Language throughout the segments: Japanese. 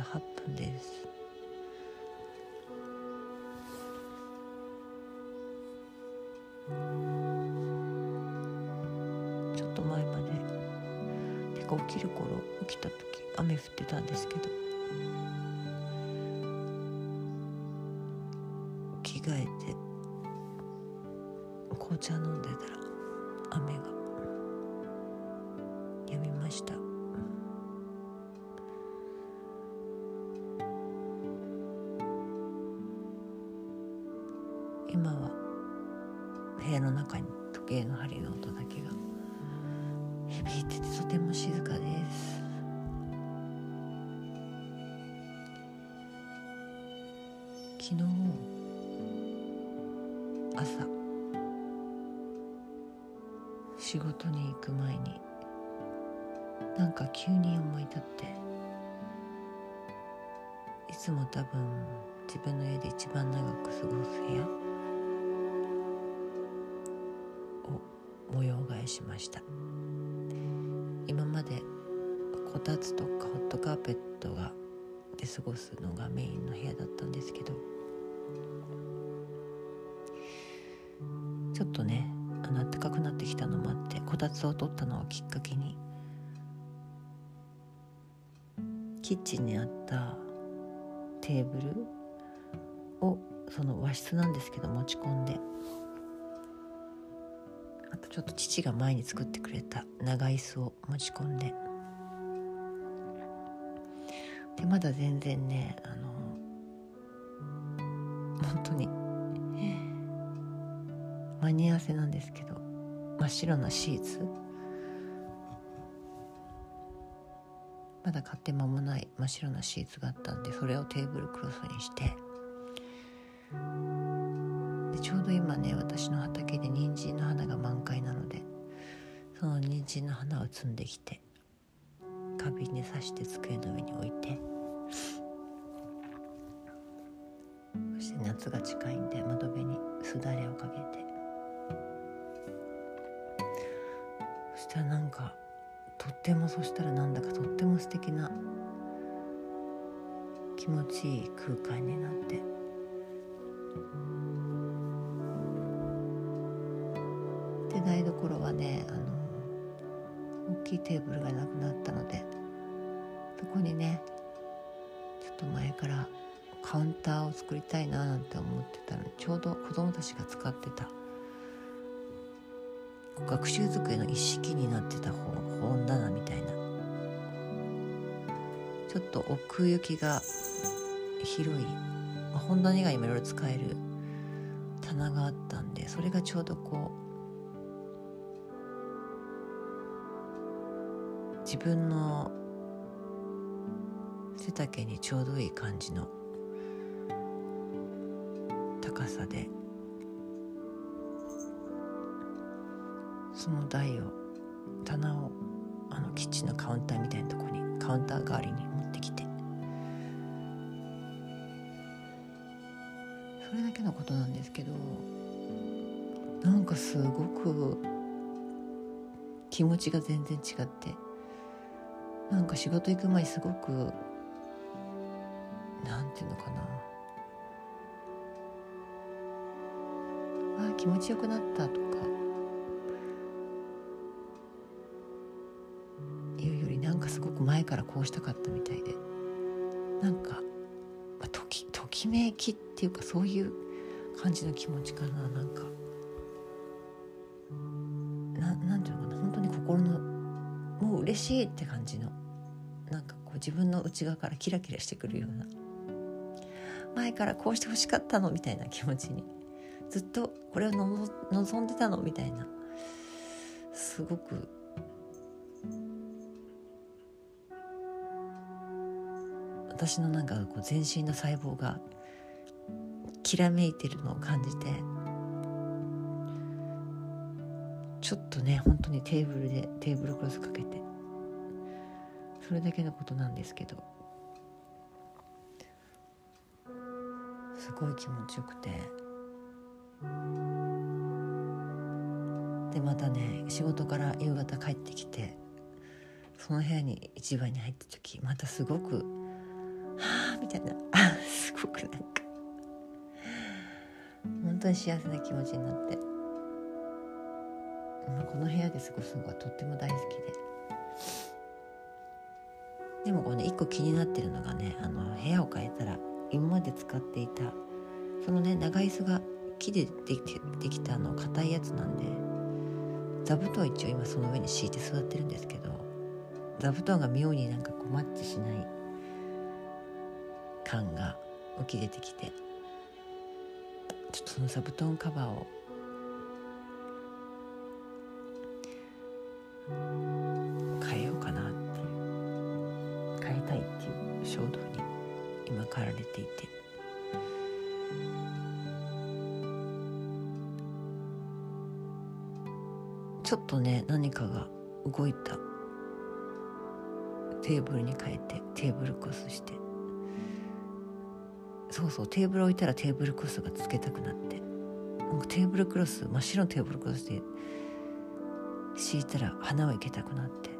48分です。ちょっと前までてか起きる頃起きた時雨降ってたんですけど着替えて紅茶飲んでたら雨がやみました。分の家で一番長く過ごす部屋？を模様替えしました。今までこたつとかホットカーペットがで過ごすのがメインの部屋だったんですけどちょっとねあの暖かくなってきたのもあってこたつを取ったのをきっかけにキッチンにあったテーブルその和室なんですけど持ち込んで。あとちょっと父が前に作ってくれた長椅子を持ち込んで。でまだ全然ねあの本当に間に合わせなんですけど真っ白なシーツ。まだ買って間もない真っ白なシーツがあったんでそれをテーブルクロスにして。今ね私の畑で人参の花が満開なのでその人参の花を摘んできて花瓶に刺して机の上に置いてそして夏が近いんで窓辺にすだれをかけて。そしたらなんかとってもそしたらなんだかとっても素敵な気持ちいい空間になって。で台所はねあの大きいテーブルがなくなったのでそこにねちょっと前からカウンターを作りたいななんて思ってたのにちょうど子供たちが使ってた学習机の一式になってた本棚みたいなちょっと奥行きが広い、まあ、本棚以外にもいろいろ使える棚があったんでそれがちょうどこう自分の背丈にちょうどいい感じの高さでその台を棚をあのキッチンのカウンターみたいなとこにカウンター代わりに持ってきてそれだけのことなんですけどなんかすごく気持ちが全然違ってなんか仕事行く前すごくなんていうのかな。あ気持ちよくなったとか。いうよりなんかすごく前からこうしたかったみたいで。なんか、まあ、ときときめきっていうかそういう感じの気持ちかな。なんかななんていうのかな。本当に心のもう嬉しいって感じの。自分の内側からキラキラしてくるような。前からこうしてほしかったのみたいな気持ちに。ずっとこれを望んでたのみたいな。すごく。私のなんかこう全身の細胞がきらめいてるのを感じて。ちょっとね本当にテーブルでテーブルクロスかけて。それだけのことなんですけど。すごい気持ちよくて。でまたね仕事から夕方帰ってきてその部屋に一番に入った時またすごく「はあ」みたいな。すごくなんか本当に幸せな気持ちになって、この部屋で過ごすのがとっても大好きで。でもこれね一個気になってるのがねあの部屋を変えたら今まで使っていたそのね長椅子が木でできてできたあの硬いやつなんで座布団一応今その上に敷いて座ってるんですけど座布団が妙になんかこうマッチしない感が浮き出てきてちょっとその座布団カバーをいた。テーブルに変えてテーブルクロスして。そうそうテーブル置いたらテーブルクロスがつけたくなって。テーブルクロス真っ白のテーブルクロスで敷いたら花を生けたくなって。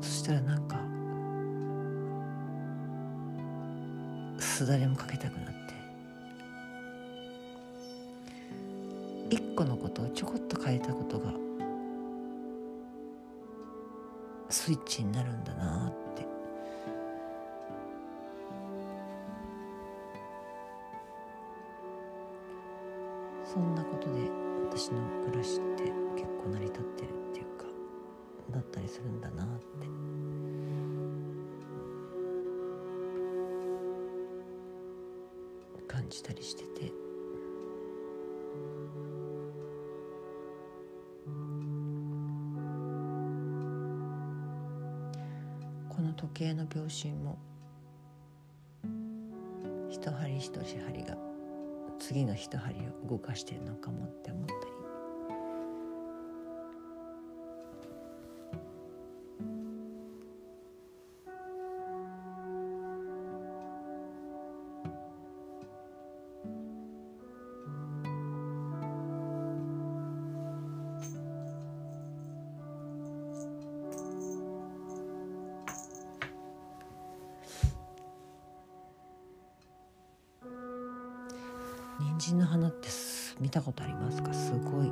そしたらなんかすだれもかけたくなって。一個のことをちょこっと変えたことがスイッチになるんだなって人の花って見たことありますか？すごい。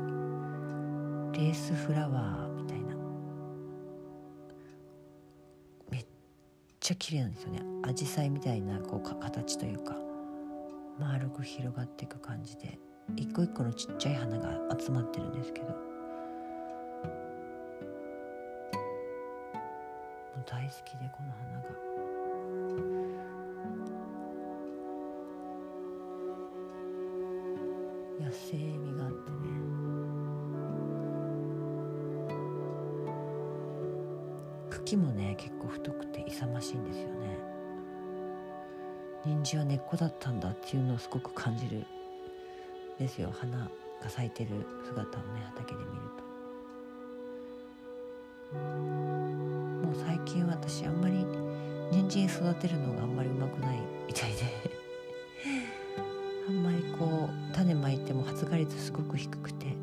レースフラワーみたいな。めっちゃ綺麗なんですよね。紫陽花みたいなこう形というか。丸く広がっていく感じで。一個一個のちっちゃい花が集まってるんですけど。茎もね結構太くて勇ましいんですよね。人参は根っこだったんだっていうのをすごく感じるですよ。花が咲いてる姿をね畑で見ると。もう最近私あんまり人参育てるのがあんまりうまくないみたいで。あんまりこう種まいても発芽率すごく低くて。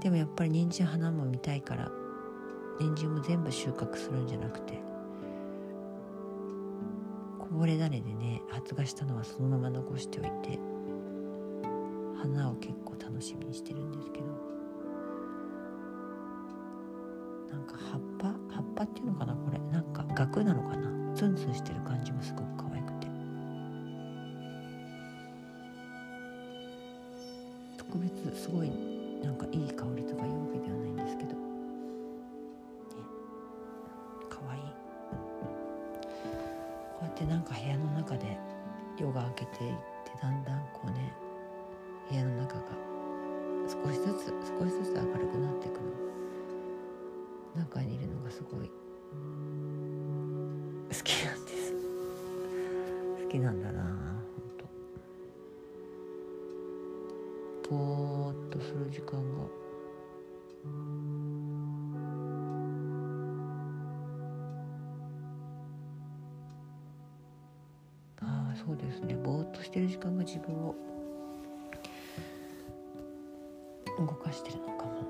でもやっぱり人参花も見たいから人参も全部収穫するんじゃなくてこぼれ種でね発芽したのはそのまま残しておいて花を結構楽しみにしてるんですけどなんか葉っぱ葉っぱっていうのかなこれ。なんか額なのかな。ツンツンしてる感じもすごく可愛くて。特別すごいなんかいい香りとかいうわけではないんですけど、こうやってなんか部屋の中で夜が明けていってだんだんこうね部屋の中が少しずつ少しずつ明るくなっていくの。中にいるのがすごい好きなんです。好きなんだな本当。ぼーっとする時間が。るのかも。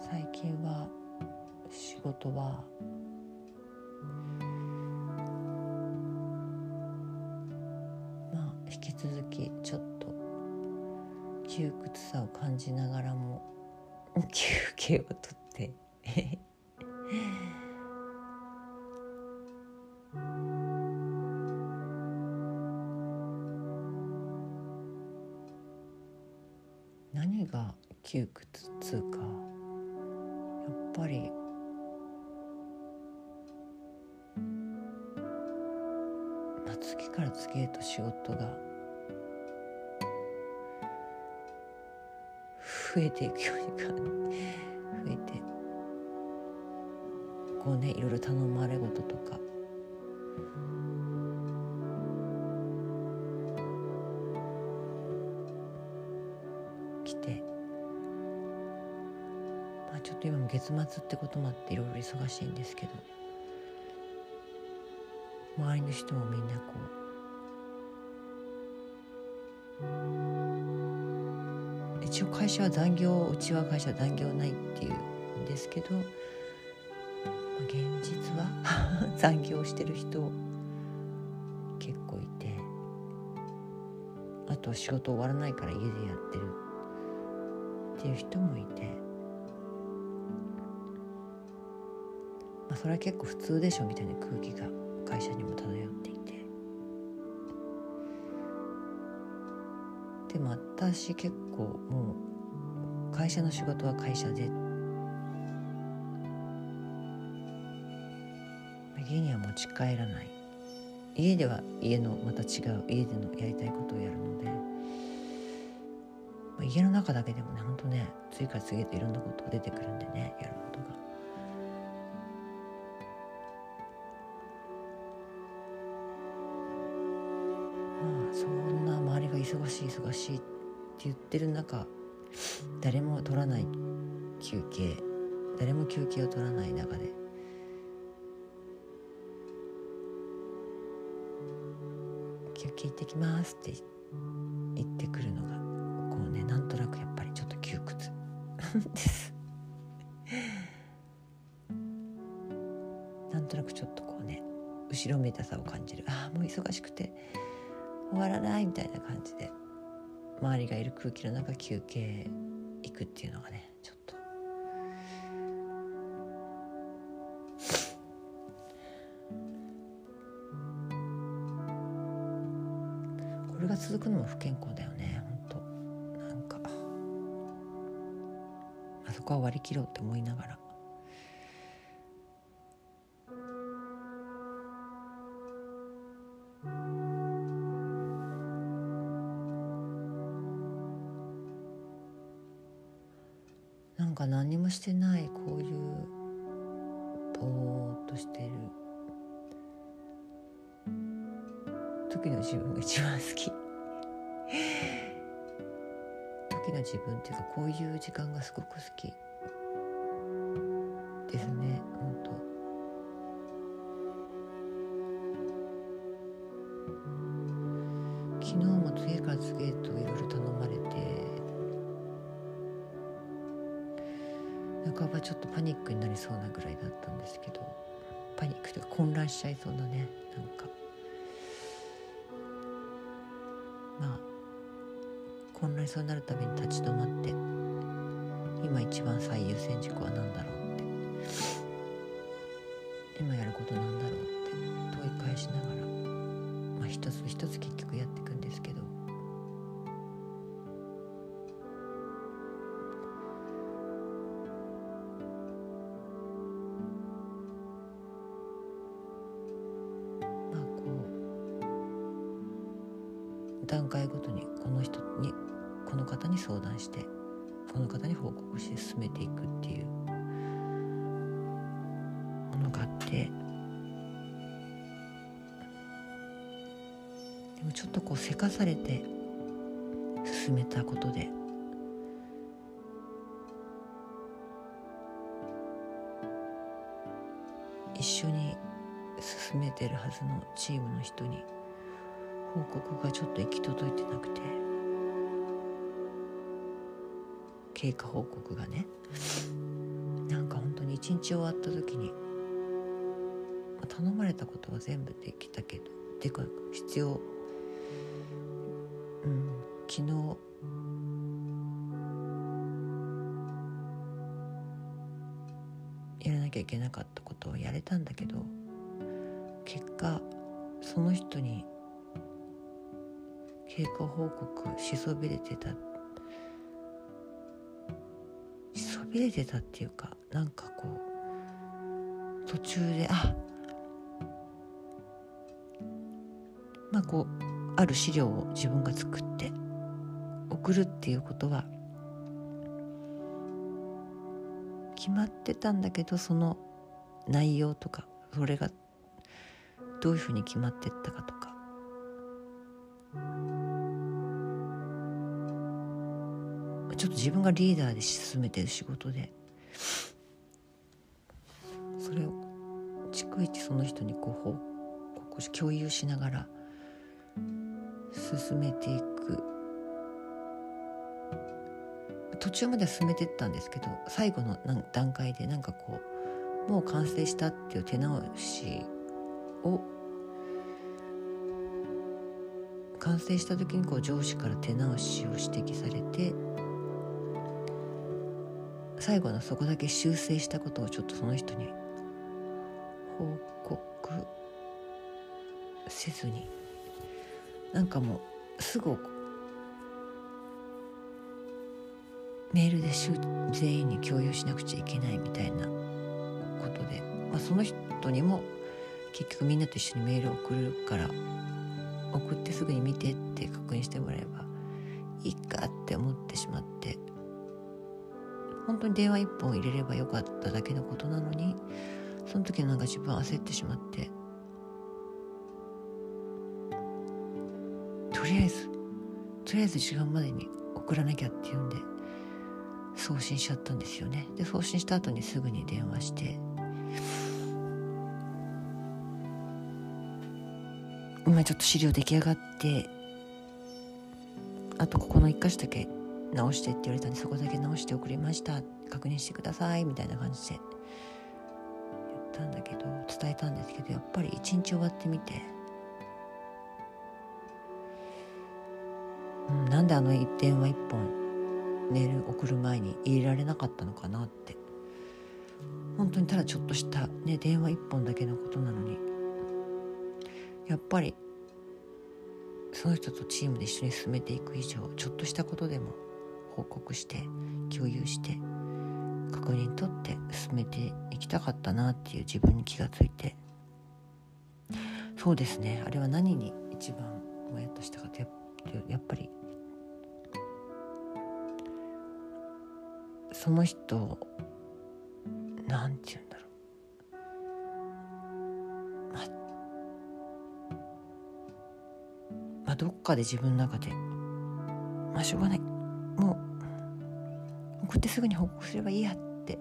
最近は仕事はまあ引き続きちょっと窮屈さを感じながらも 休憩をとってていくように増えてこうねいろいろ頼まれ事とか。来て。まあちょっと今も月末ってこともあっていろいろ忙しいんですけど。周りの人もみんなこう。一応会社は残業うちは会社は残業ないっていうんですけど、まあ、現実は 残業してる人結構いてあと仕事終わらないから家でやってるっていう人もいて、まあ、それは結構普通でしょみたいな空気が会社にも漂っていて。でも私結構もう会社の仕事は会社で。家には持ち帰らない。家では家のまた違う家でのやりたいことをやるので、まあ、家の中だけでもねほんとね次から次へといろんなことが出てくるんでねやるこ忙しい忙しいって言ってる中誰も取らない休憩誰も休憩を取らない中で休憩行ってきますって言ってくるのがこうねなんとなくやっぱりちょっと窮屈。です。なんとなくちょっとこうね後ろめたさを感じる。ああもう忙しくて。終わらないみたいな感じで周りがいる空気の中休憩行くっていうのがねちょっと。これが続くのも不健康だよね本当なんか。あそこは割り切ろうって思いながら。時の自分が一番好き。時の自分っていうかこういう時間がすごく好き。ですね本当。昨日も次から次へといろいろ頼まれて半ばちょっとパニックになりそうなぐらいだったんですけどパニックというか混乱しちゃいそうなねなんか。混乱しそうなるために立ち止まって今一番最優先事項は何だろうって。今やることなんだろうって問い返しながらまあ一つ一つ結局やっていくんですけど。まあこう段階ごとにこの人にこの方に相談してこの方に報告して進めていくっていうものがあってでもちょっとこうせかされて進めたことで一緒に進めてるはずのチームの人に報告がちょっと行き届いてなくて経過報告がね。なんか本当に一日終わった時に頼まれたことは全部できたけどてか必要うん、昨日やらなきゃいけなかったことをやれたんだけど結果その人に経過報告しそびれてたしそびれてたっていうかなんかこう途中であまあこうある資料を自分が作って送るっていうことは決まってたんだけどその内容とかそれがどういうふうに決まってったかと。と自分がリーダーで進めてる仕事で。それを逐一その人にこう報告し共有しながら進めていく。途中までは進めてったんですけど最後の段階でなんかこうもう完成したっていう手直しを完成した時にこう上司から手直しを指摘されて最後のそこだけ修正したことをちょっとその人に報告せずに。なんかもうすぐメールで全員に共有しなくちゃいけないみたいなことで、まあ、その人にも結局みんなと一緒にメールを送るから送ってすぐに見てって確認してもらえばいいかって思ってしまって。本当に電話一本入れればよかっただけのことなのにその時なんか自分焦ってしまってとりあえずとりあえず時間までに送らなきゃっていうんで送信しちゃったんですよね。で送信した後にすぐに電話して今ちょっと資料出来上がってあとここの一箇所だけ直してって言われたんでそこだけ直して送りました。確認してください。みたいな感じで。言ったんだけど伝えたんですけどやっぱり一日終わってみて。うん、なんであの電話一本メール送る前に入れられなかったのかなって。本当にただちょっとした、ね、電話一本だけのことなのに。やっぱりその人とチームで一緒に進めていく以上ちょっとしたことでも報告して共有して確認取って進めていきたかったなっていう自分に気がついて。そうですね。あれは何に一番もやっとしたかってやっぱりその人なんて言うんだろう。ままあどっかで自分の中でまあしょうがない。送ってすぐに報告すればいいやって。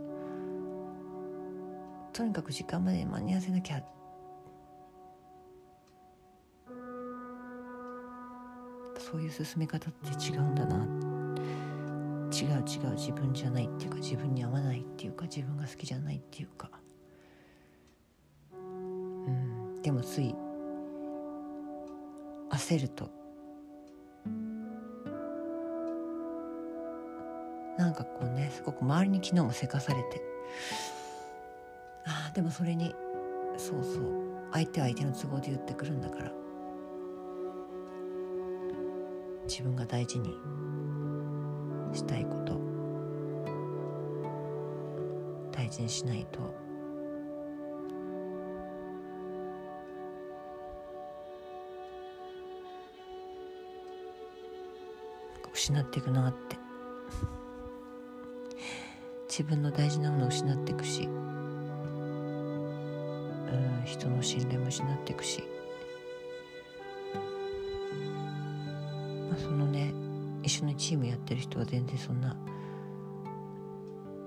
とにかく時間まで間に合わせなきゃ。そういう進め方って違うんだな。違う違う自分じゃないっていうか自分に合わないっていうか自分が好きじゃないっていうか。うん。でもつい焦るとなんかこうねすごく周りに昨日もせかされて。ああでもそれにそうそう相手は相手の都合で言ってくるんだから。自分が大事にしたいこと。大事にしないと。失っていくなって。自分の大事なものを失っていくしうん人の信頼も失っていくしま、そのね一緒にチームやってる人は全然そんな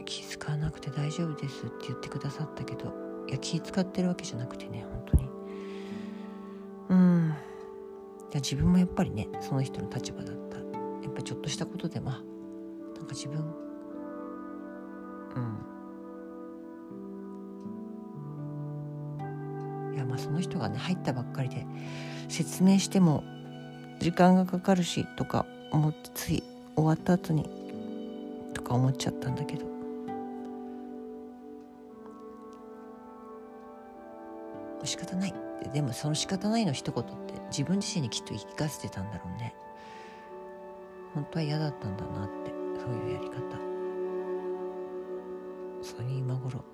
気使わなくて大丈夫ですって言ってくださったけどいや気使ってるわけじゃなくてね本当に。うん。いや自分もやっぱりねその人の立場だった。やっぱちょっとしたことでまあなんか自分うん。いやまあその人がね入ったばっかりで説明しても時間がかかるしとか思ってつい終わった後にとか思っちゃったんだけど。仕方ない。ってでもその仕方ないの一言って自分自身にきっと言い聞かせてたんだろうね。本当は嫌だったんだなってそういうやり方。それに今頃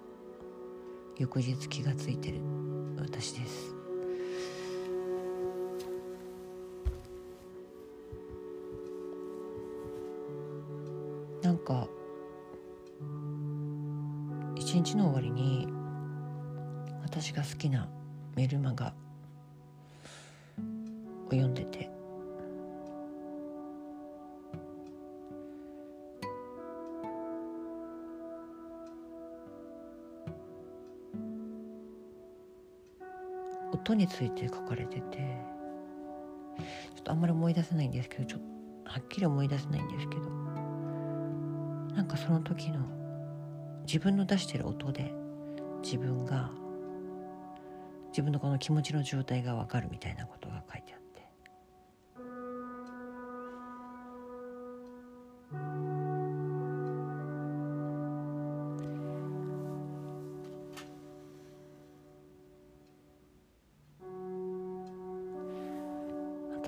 翌日気がついてる。私です。なんか一日の終わりに私が好きなメルマガを読んでて音について書かれててちょっとあんまり思い出せないんですけどちょっとはっきり思い出せないんですけどなんかその時の自分の出してる音で自分が自分のこの気持ちの状態が分かるみたいなことが書いてあっ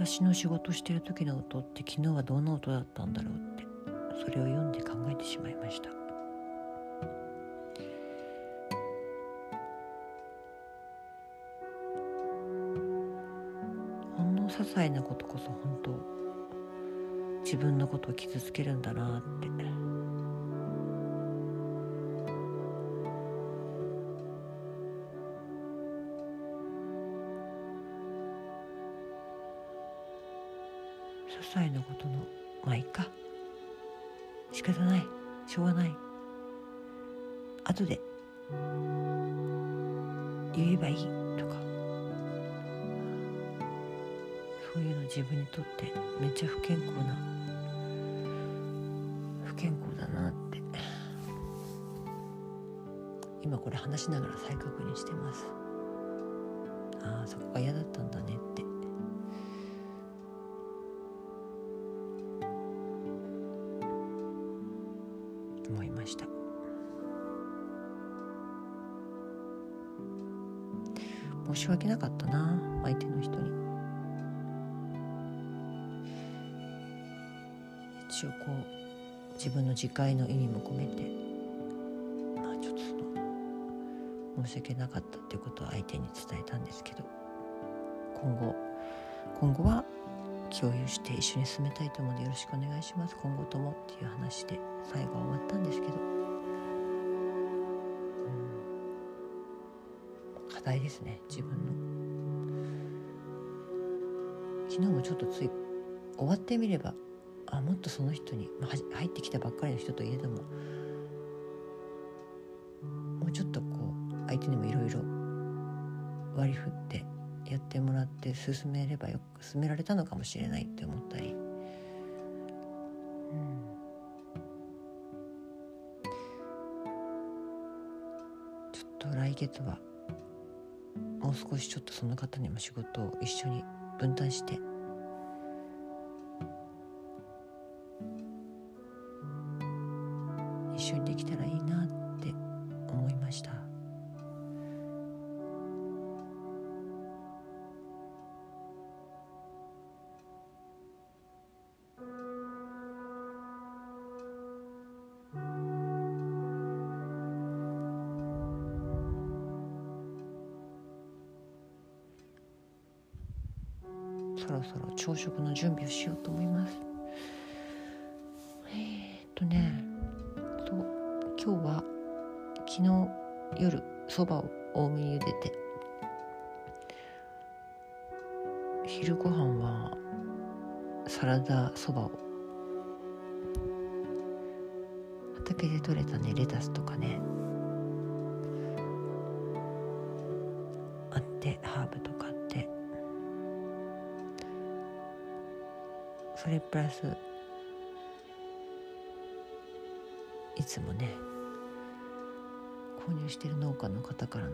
私の仕事してる時の音って昨日はどんな音だったんだろうってそれを読んで考えてしまいました。ほんの些細なことこそ本当自分のことを傷つけるんだなって。些細なことのまあいいか。仕方ない。しょうがない。後で。言えばいいとか。そういうの自分にとってめっちゃ不健康な。不健康だなって。今これ話しながら再確認してます。ああそこが嫌だったんだねって。し訳なかったな相手の人に。一応こう自分の自戒の意味も込めてまあちょっとその申し訳なかったっていうことを相手に伝えたんですけど今後今後は共有して一緒に進めたいと思うのでよろしくお願いします。今後ともっていう話で最後は終わったんですけど、課題ですね自分の。昨日もちょっとつい終わってみればあもっとその人に、まあ、入ってきたばっかりの人といえどももうちょっとこう相手にもいろいろ割り振ってやってもらって進めればよ進められたのかもしれないって思ったり、うん。ちょっと来月はう少しちょっとその方にも仕事を一緒に分担して朝食の準備をしようと思います。えー、っとねそう今日は昨日夜そばを多めに茹でて昼ご飯はサラダそばを畑で採れたねレタスとかねあってハーブとか。それプラスいつもね購入してる農家の方からの。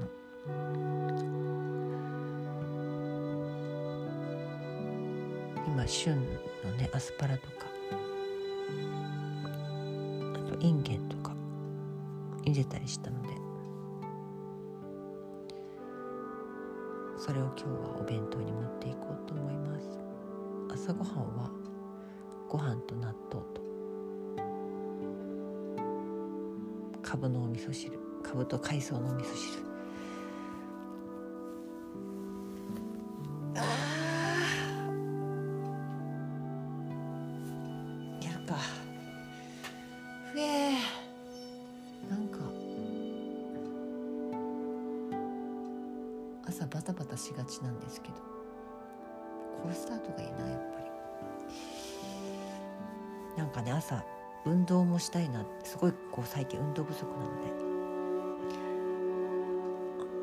今旬のねアスパラとかあとインゲンとか入れたりしたので。それを今日はお弁当に持っていこうと思います。朝ごはんはご飯と納豆と。かぶのお味噌汁。かぶと海藻のお味噌汁。やるかふえなんか。朝バタバタしがちなんですけど。こうスタートがいいなやっぱ。なんかね朝運動もしたいなすごいこう最近運動不足なので。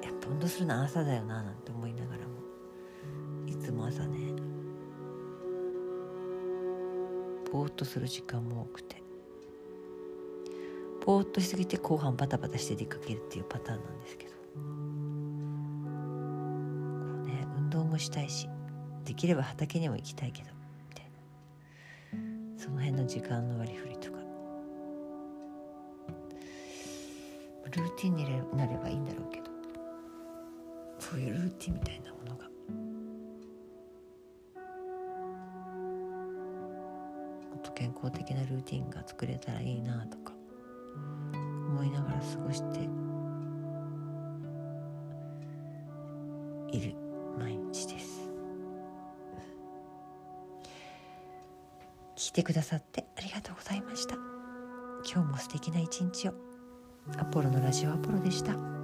やっぱ運動するのは朝だよななんて思いながらも。いつも朝ねぼーっとする時間も多くて。ぼーっとしすぎて後半バタバタして出かけるっていうパターンなんですけど。こうね運動もしたいしできれば畑にも行きたいけど。の時間の割り振りとか。ルーティンになればいいんだろうけど。そういうルーティンみたいなものが。もっと健康的なルーティンが作れたらいいなとか。思いながら過ごしている。てくださってありがとうございました今日も素敵な一日をアポロのラジオアポロでした。